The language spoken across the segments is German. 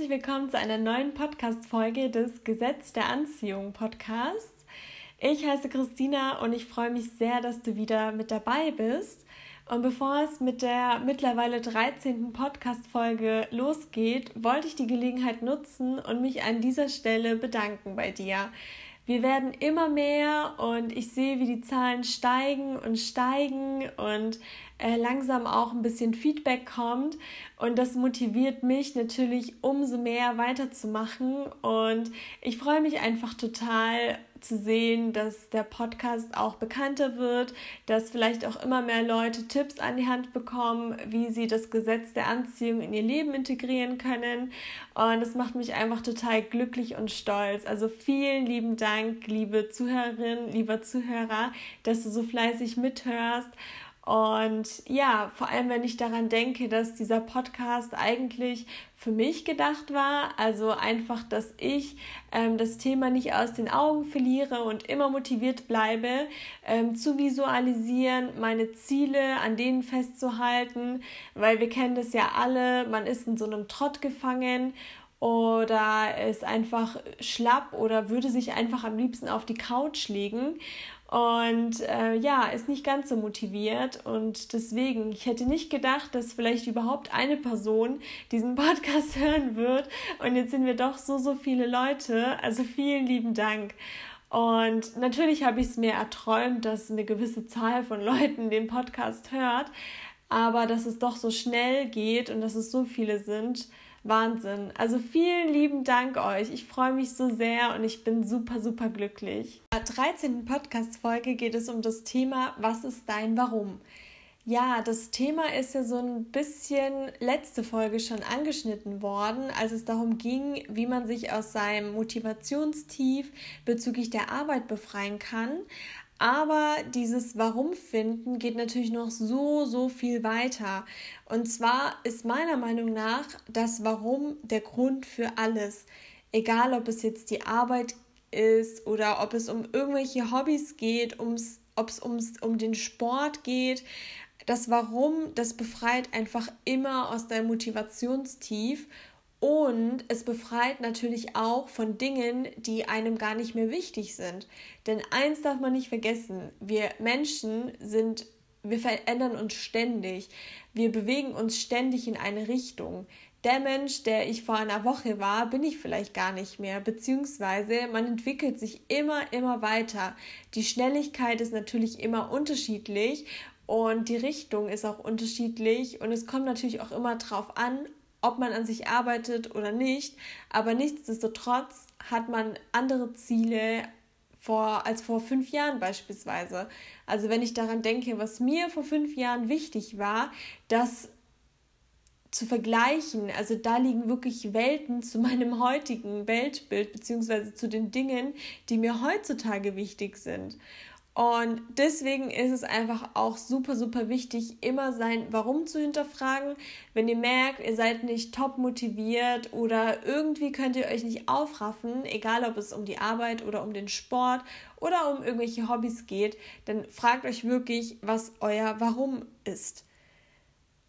herzlich willkommen zu einer neuen Podcast-Folge des Gesetz der Anziehung Podcasts. Ich heiße Christina und ich freue mich sehr, dass du wieder mit dabei bist. Und bevor es mit der mittlerweile 13. Podcast-Folge losgeht, wollte ich die Gelegenheit nutzen und mich an dieser Stelle bedanken bei dir. Wir werden immer mehr und ich sehe, wie die Zahlen steigen und steigen und äh, langsam auch ein bisschen Feedback kommt. Und das motiviert mich natürlich umso mehr weiterzumachen. Und ich freue mich einfach total zu sehen, dass der Podcast auch bekannter wird, dass vielleicht auch immer mehr Leute Tipps an die Hand bekommen, wie sie das Gesetz der Anziehung in ihr Leben integrieren können. Und das macht mich einfach total glücklich und stolz. Also vielen lieben Dank, liebe Zuhörerinnen, lieber Zuhörer, dass du so fleißig mithörst. Und ja, vor allem wenn ich daran denke, dass dieser Podcast eigentlich für mich gedacht war, also einfach, dass ich ähm, das Thema nicht aus den Augen verliere und immer motiviert bleibe, ähm, zu visualisieren, meine Ziele an denen festzuhalten, weil wir kennen das ja alle, man ist in so einem Trott gefangen oder ist einfach schlapp oder würde sich einfach am liebsten auf die Couch legen und äh, ja, ist nicht ganz so motiviert. Und deswegen, ich hätte nicht gedacht, dass vielleicht überhaupt eine Person diesen Podcast hören wird. Und jetzt sind wir doch so, so viele Leute. Also vielen lieben Dank. Und natürlich habe ich es mir erträumt, dass eine gewisse Zahl von Leuten den Podcast hört. Aber dass es doch so schnell geht und dass es so viele sind, Wahnsinn. Also vielen lieben Dank euch. Ich freue mich so sehr und ich bin super, super glücklich. In der 13. Podcast-Folge geht es um das Thema Was ist dein Warum? Ja, das Thema ist ja so ein bisschen letzte Folge schon angeschnitten worden, als es darum ging, wie man sich aus seinem Motivationstief bezüglich der Arbeit befreien kann. Aber dieses Warum finden geht natürlich noch so, so viel weiter. Und zwar ist meiner Meinung nach das Warum der Grund für alles. Egal, ob es jetzt die Arbeit ist oder ob es um irgendwelche Hobbys geht, ob es um den Sport geht. Das Warum, das befreit einfach immer aus deinem Motivationstief und es befreit natürlich auch von Dingen, die einem gar nicht mehr wichtig sind. Denn eins darf man nicht vergessen, wir Menschen sind, wir verändern uns ständig. Wir bewegen uns ständig in eine Richtung. Der Mensch, der ich vor einer Woche war, bin ich vielleicht gar nicht mehr, beziehungsweise man entwickelt sich immer, immer weiter. Die Schnelligkeit ist natürlich immer unterschiedlich und die Richtung ist auch unterschiedlich und es kommt natürlich auch immer drauf an, ob man an sich arbeitet oder nicht. Aber nichtsdestotrotz hat man andere Ziele vor, als vor fünf Jahren beispielsweise. Also wenn ich daran denke, was mir vor fünf Jahren wichtig war, das zu vergleichen, also da liegen wirklich Welten zu meinem heutigen Weltbild beziehungsweise zu den Dingen, die mir heutzutage wichtig sind. Und deswegen ist es einfach auch super, super wichtig, immer sein Warum zu hinterfragen. Wenn ihr merkt, ihr seid nicht top motiviert oder irgendwie könnt ihr euch nicht aufraffen, egal ob es um die Arbeit oder um den Sport oder um irgendwelche Hobbys geht, dann fragt euch wirklich, was euer Warum ist.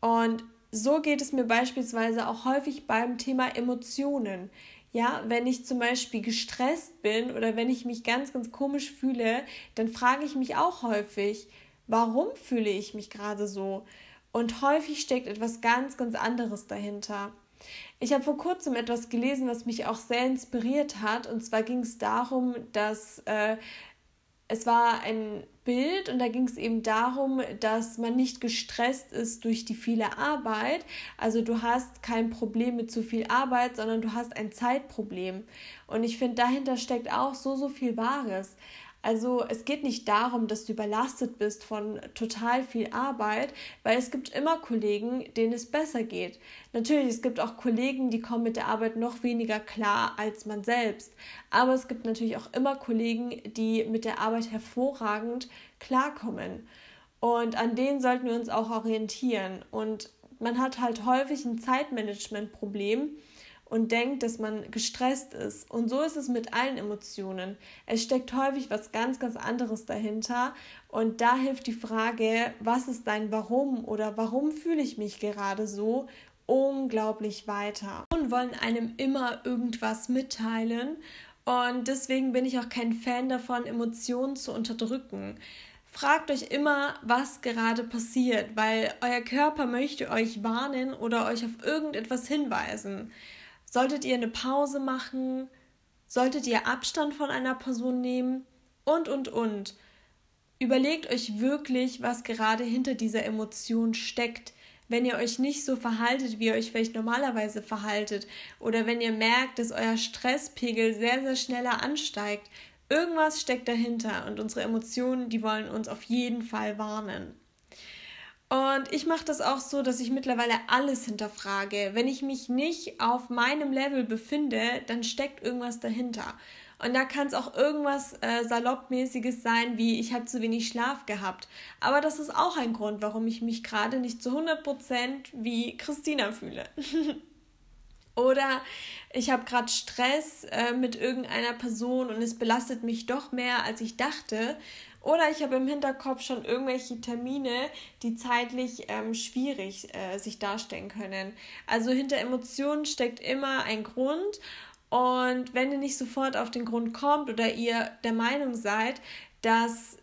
Und so geht es mir beispielsweise auch häufig beim Thema Emotionen. Ja, wenn ich zum Beispiel gestresst bin oder wenn ich mich ganz, ganz komisch fühle, dann frage ich mich auch häufig, warum fühle ich mich gerade so? Und häufig steckt etwas ganz, ganz anderes dahinter. Ich habe vor kurzem etwas gelesen, was mich auch sehr inspiriert hat. Und zwar ging es darum, dass äh, es war ein Bild und da ging es eben darum, dass man nicht gestresst ist durch die viele Arbeit. Also du hast kein Problem mit zu viel Arbeit, sondern du hast ein Zeitproblem. Und ich finde, dahinter steckt auch so, so viel Wahres. Also es geht nicht darum, dass du überlastet bist von total viel Arbeit, weil es gibt immer Kollegen, denen es besser geht. Natürlich, es gibt auch Kollegen, die kommen mit der Arbeit noch weniger klar als man selbst. Aber es gibt natürlich auch immer Kollegen, die mit der Arbeit hervorragend klarkommen. Und an denen sollten wir uns auch orientieren. Und man hat halt häufig ein Zeitmanagement-Problem und denkt, dass man gestresst ist. Und so ist es mit allen Emotionen. Es steckt häufig was ganz, ganz anderes dahinter. Und da hilft die Frage, was ist dein Warum oder warum fühle ich mich gerade so? unglaublich weiter und wollen einem immer irgendwas mitteilen. Und deswegen bin ich auch kein Fan davon, Emotionen zu unterdrücken. Fragt euch immer, was gerade passiert, weil euer Körper möchte euch warnen oder euch auf irgendetwas hinweisen. Solltet ihr eine Pause machen? Solltet ihr Abstand von einer Person nehmen? Und, und, und. Überlegt euch wirklich, was gerade hinter dieser Emotion steckt. Wenn ihr euch nicht so verhaltet, wie ihr euch vielleicht normalerweise verhaltet, oder wenn ihr merkt, dass euer Stresspegel sehr, sehr schneller ansteigt, irgendwas steckt dahinter und unsere Emotionen, die wollen uns auf jeden Fall warnen. Und ich mache das auch so, dass ich mittlerweile alles hinterfrage. Wenn ich mich nicht auf meinem Level befinde, dann steckt irgendwas dahinter. Und da kann es auch irgendwas äh, Saloppmäßiges sein, wie ich habe zu wenig Schlaf gehabt. Aber das ist auch ein Grund, warum ich mich gerade nicht zu 100% wie Christina fühle. Oder ich habe gerade Stress äh, mit irgendeiner Person und es belastet mich doch mehr, als ich dachte. Oder ich habe im Hinterkopf schon irgendwelche Termine, die zeitlich ähm, schwierig äh, sich darstellen können. Also hinter Emotionen steckt immer ein Grund. Und wenn ihr nicht sofort auf den Grund kommt oder ihr der Meinung seid, dass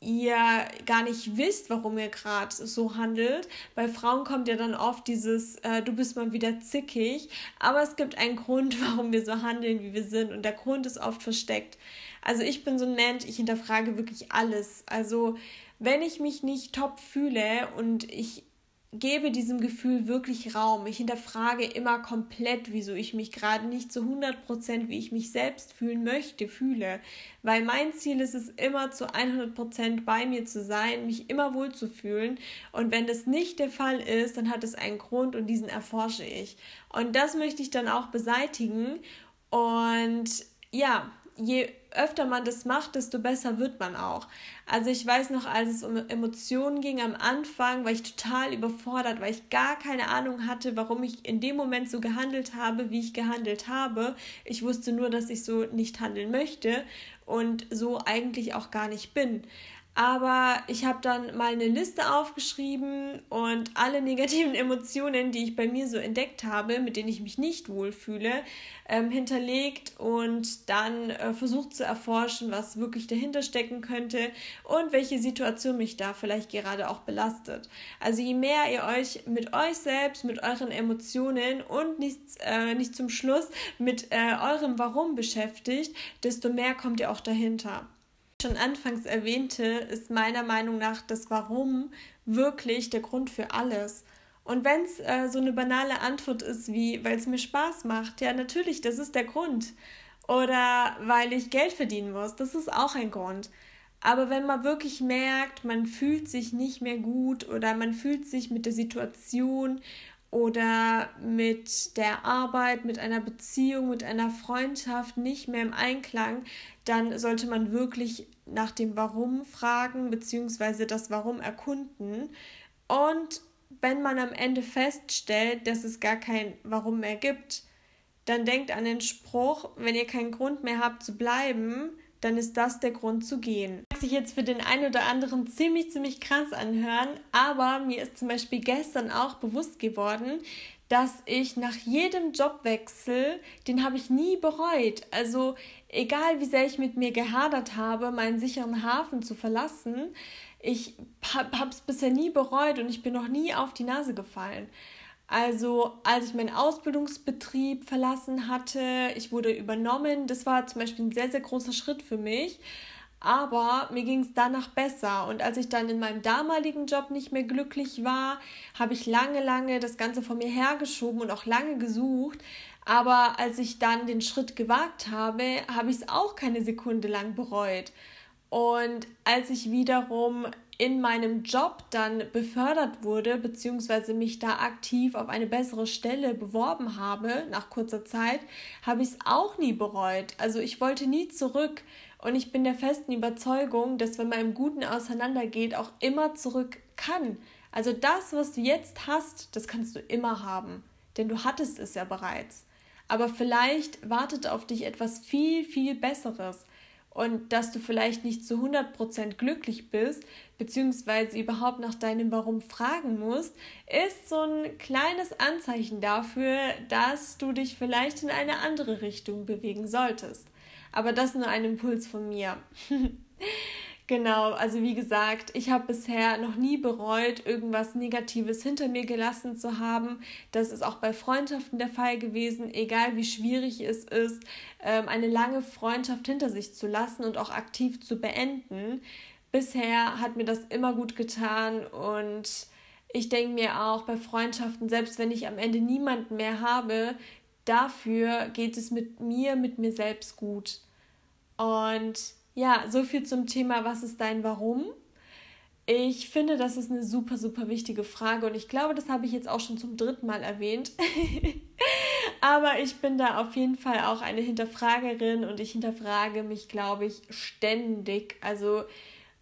ihr gar nicht wisst, warum ihr gerade so handelt. Bei Frauen kommt ja dann oft dieses, äh, du bist mal wieder zickig, aber es gibt einen Grund, warum wir so handeln, wie wir sind und der Grund ist oft versteckt. Also ich bin so ein Mensch, ich hinterfrage wirklich alles. Also wenn ich mich nicht top fühle und ich gebe diesem Gefühl wirklich Raum. Ich hinterfrage immer komplett, wieso ich mich gerade nicht zu 100%, wie ich mich selbst fühlen möchte, fühle. Weil mein Ziel ist es immer zu 100% bei mir zu sein, mich immer wohl zu fühlen. Und wenn das nicht der Fall ist, dann hat es einen Grund und diesen erforsche ich. Und das möchte ich dann auch beseitigen. Und ja, je öfter man das macht, desto besser wird man auch. Also ich weiß noch, als es um Emotionen ging am Anfang, war ich total überfordert, weil ich gar keine Ahnung hatte, warum ich in dem Moment so gehandelt habe, wie ich gehandelt habe. Ich wusste nur, dass ich so nicht handeln möchte und so eigentlich auch gar nicht bin. Aber ich habe dann mal eine Liste aufgeschrieben und alle negativen Emotionen, die ich bei mir so entdeckt habe, mit denen ich mich nicht wohlfühle, ähm, hinterlegt und dann äh, versucht zu erforschen, was wirklich dahinter stecken könnte und welche Situation mich da vielleicht gerade auch belastet. Also je mehr ihr euch mit euch selbst, mit euren Emotionen und nicht, äh, nicht zum Schluss mit äh, eurem Warum beschäftigt, desto mehr kommt ihr auch dahinter schon anfangs erwähnte, ist meiner Meinung nach das Warum wirklich der Grund für alles. Und wenn es äh, so eine banale Antwort ist wie, weil es mir Spaß macht, ja natürlich, das ist der Grund. Oder weil ich Geld verdienen muss, das ist auch ein Grund. Aber wenn man wirklich merkt, man fühlt sich nicht mehr gut oder man fühlt sich mit der Situation oder mit der Arbeit, mit einer Beziehung, mit einer Freundschaft nicht mehr im Einklang, dann sollte man wirklich nach dem Warum fragen bzw. das Warum erkunden. Und wenn man am Ende feststellt, dass es gar kein Warum mehr gibt, dann denkt an den Spruch, wenn ihr keinen Grund mehr habt zu bleiben, dann ist das der Grund zu gehen. Das sich jetzt für den einen oder anderen ziemlich, ziemlich krass anhören, aber mir ist zum Beispiel gestern auch bewusst geworden, dass ich nach jedem Jobwechsel, den habe ich nie bereut. Also egal wie sehr ich mit mir gehadert habe, meinen sicheren Hafen zu verlassen, ich habe es bisher nie bereut und ich bin noch nie auf die Nase gefallen. Also als ich meinen Ausbildungsbetrieb verlassen hatte, ich wurde übernommen, das war zum Beispiel ein sehr, sehr großer Schritt für mich. Aber mir ging es danach besser. Und als ich dann in meinem damaligen Job nicht mehr glücklich war, habe ich lange, lange das Ganze vor mir hergeschoben und auch lange gesucht. Aber als ich dann den Schritt gewagt habe, habe ich es auch keine Sekunde lang bereut. Und als ich wiederum in meinem Job dann befördert wurde, beziehungsweise mich da aktiv auf eine bessere Stelle beworben habe, nach kurzer Zeit, habe ich es auch nie bereut. Also ich wollte nie zurück. Und ich bin der festen Überzeugung, dass wenn man im Guten auseinandergeht, auch immer zurück kann. Also das, was du jetzt hast, das kannst du immer haben. Denn du hattest es ja bereits. Aber vielleicht wartet auf dich etwas viel, viel Besseres. und dass du vielleicht nicht zu 100% glücklich bist, beziehungsweise überhaupt nach deinem Warum fragen musst, ist so ein kleines Anzeichen dafür, dass du dich vielleicht in eine andere Richtung bewegen solltest. Aber das nur ein Impuls von mir. Genau, also wie gesagt, ich habe bisher noch nie bereut, irgendwas Negatives hinter mir gelassen zu haben. Das ist auch bei Freundschaften der Fall gewesen, egal wie schwierig es ist, ähm, eine lange Freundschaft hinter sich zu lassen und auch aktiv zu beenden. Bisher hat mir das immer gut getan und ich denke mir auch bei Freundschaften, selbst wenn ich am Ende niemanden mehr habe, dafür geht es mit mir, mit mir selbst gut. Und ja, so viel zum Thema, was ist dein Warum? Ich finde, das ist eine super, super wichtige Frage und ich glaube, das habe ich jetzt auch schon zum dritten Mal erwähnt. Aber ich bin da auf jeden Fall auch eine Hinterfragerin und ich hinterfrage mich, glaube ich, ständig. Also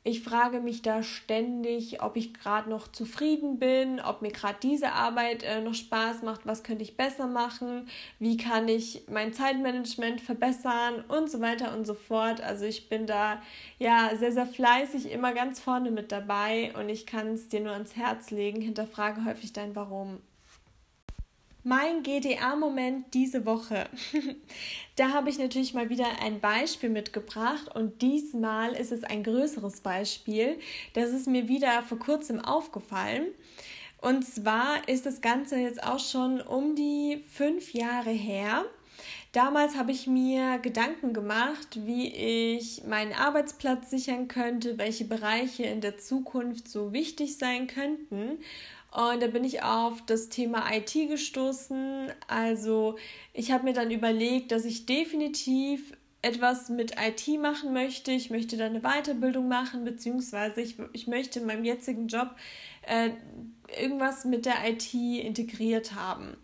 ich frage mich da ständig, ob ich gerade noch zufrieden bin, ob mir gerade diese Arbeit äh, noch Spaß macht, was könnte ich besser machen, wie kann ich mein Zeitmanagement verbessern und so weiter und so fort. Also ich bin da ja sehr, sehr fleißig, immer ganz vorne mit dabei und ich kann es dir nur ans Herz legen, hinterfrage häufig dein Warum. Mein GDA-Moment diese Woche. da habe ich natürlich mal wieder ein Beispiel mitgebracht und diesmal ist es ein größeres Beispiel. Das ist mir wieder vor kurzem aufgefallen. Und zwar ist das Ganze jetzt auch schon um die fünf Jahre her. Damals habe ich mir Gedanken gemacht, wie ich meinen Arbeitsplatz sichern könnte, welche Bereiche in der Zukunft so wichtig sein könnten. Und da bin ich auf das Thema IT gestoßen. Also ich habe mir dann überlegt, dass ich definitiv etwas mit IT machen möchte. Ich möchte da eine Weiterbildung machen, beziehungsweise ich, ich möchte in meinem jetzigen Job äh, irgendwas mit der IT integriert haben.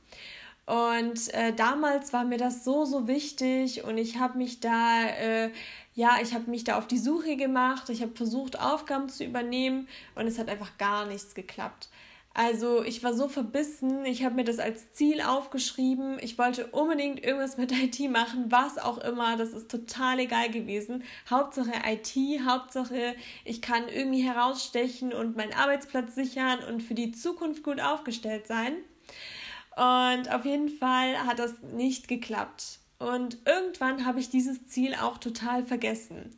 Und äh, damals war mir das so, so wichtig und ich habe mich da, äh, ja, ich habe mich da auf die Suche gemacht, ich habe versucht, Aufgaben zu übernehmen und es hat einfach gar nichts geklappt. Also ich war so verbissen, ich habe mir das als Ziel aufgeschrieben. Ich wollte unbedingt irgendwas mit IT machen, was auch immer. Das ist total egal gewesen. Hauptsache IT, Hauptsache ich kann irgendwie herausstechen und meinen Arbeitsplatz sichern und für die Zukunft gut aufgestellt sein. Und auf jeden Fall hat das nicht geklappt. Und irgendwann habe ich dieses Ziel auch total vergessen.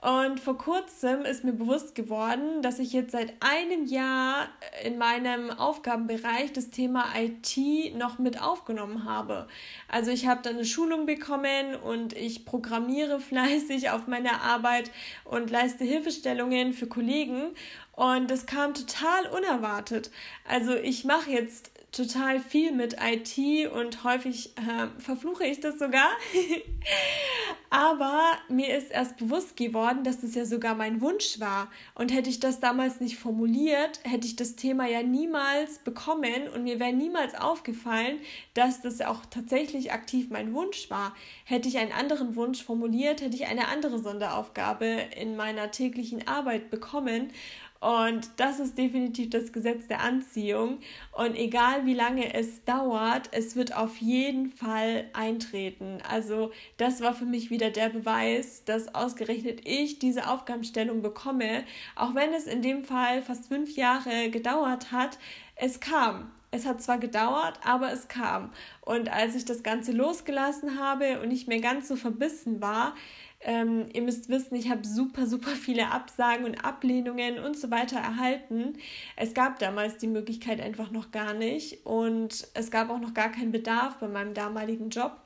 Und vor kurzem ist mir bewusst geworden, dass ich jetzt seit einem Jahr in meinem Aufgabenbereich das Thema IT noch mit aufgenommen habe. Also ich habe dann eine Schulung bekommen und ich programmiere fleißig auf meiner Arbeit und leiste Hilfestellungen für Kollegen. Und das kam total unerwartet. Also ich mache jetzt total viel mit IT und häufig äh, verfluche ich das sogar. Aber mir ist erst bewusst geworden, dass das ja sogar mein Wunsch war. Und hätte ich das damals nicht formuliert, hätte ich das Thema ja niemals bekommen und mir wäre niemals aufgefallen, dass das auch tatsächlich aktiv mein Wunsch war. Hätte ich einen anderen Wunsch formuliert, hätte ich eine andere Sonderaufgabe in meiner täglichen Arbeit bekommen. Und das ist definitiv das Gesetz der Anziehung. Und egal wie lange es dauert, es wird auf jeden Fall eintreten. Also das war für mich wieder der Beweis, dass ausgerechnet ich diese Aufgabenstellung bekomme. Auch wenn es in dem Fall fast fünf Jahre gedauert hat, es kam. Es hat zwar gedauert, aber es kam. Und als ich das Ganze losgelassen habe und nicht mehr ganz so verbissen war, ähm, ihr müsst wissen, ich habe super, super viele Absagen und Ablehnungen und so weiter erhalten. Es gab damals die Möglichkeit einfach noch gar nicht und es gab auch noch gar keinen Bedarf bei meinem damaligen Job.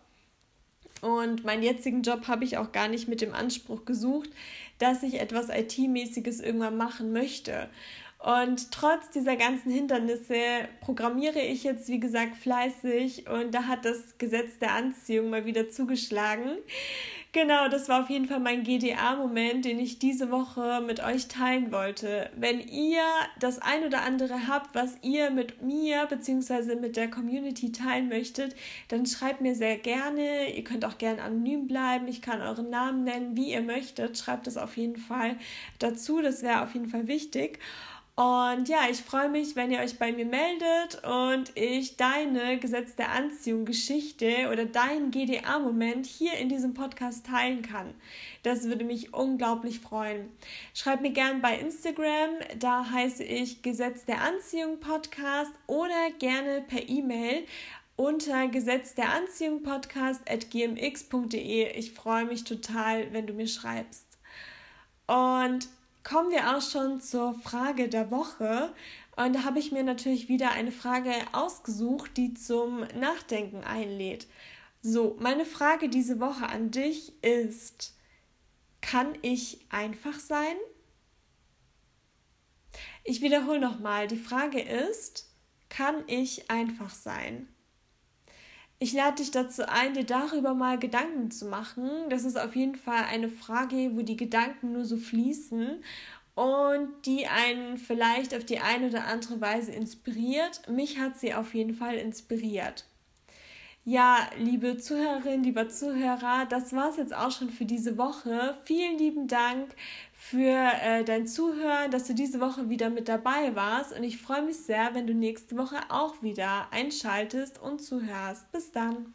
Und meinen jetzigen Job habe ich auch gar nicht mit dem Anspruch gesucht, dass ich etwas IT-mäßiges irgendwann machen möchte. Und trotz dieser ganzen Hindernisse programmiere ich jetzt, wie gesagt, fleißig und da hat das Gesetz der Anziehung mal wieder zugeschlagen. Genau, das war auf jeden Fall mein GDA-Moment, den ich diese Woche mit euch teilen wollte. Wenn ihr das ein oder andere habt, was ihr mit mir bzw. mit der Community teilen möchtet, dann schreibt mir sehr gerne. Ihr könnt auch gerne anonym bleiben. Ich kann euren Namen nennen, wie ihr möchtet. Schreibt es auf jeden Fall dazu. Das wäre auf jeden Fall wichtig. Und ja, ich freue mich, wenn ihr euch bei mir meldet und ich deine Gesetz der Anziehung Geschichte oder deinen GDA-Moment hier in diesem Podcast teilen kann. Das würde mich unglaublich freuen. Schreib mir gerne bei Instagram, da heiße ich Gesetz der Anziehung Podcast oder gerne per E-Mail unter Gesetz der Anziehung Podcast at gmx.de. Ich freue mich total, wenn du mir schreibst. Und kommen wir auch schon zur Frage der Woche. Und da habe ich mir natürlich wieder eine Frage ausgesucht, die zum Nachdenken einlädt. So, meine Frage diese Woche an dich ist, kann ich einfach sein? Ich wiederhole nochmal, die Frage ist, kann ich einfach sein? Ich lade dich dazu ein, dir darüber mal Gedanken zu machen. Das ist auf jeden Fall eine Frage, wo die Gedanken nur so fließen und die einen vielleicht auf die eine oder andere Weise inspiriert. Mich hat sie auf jeden Fall inspiriert. Ja, liebe Zuhörerinnen, lieber Zuhörer, das war es jetzt auch schon für diese Woche. Vielen lieben Dank für äh, dein Zuhören, dass du diese Woche wieder mit dabei warst. Und ich freue mich sehr, wenn du nächste Woche auch wieder einschaltest und zuhörst. Bis dann.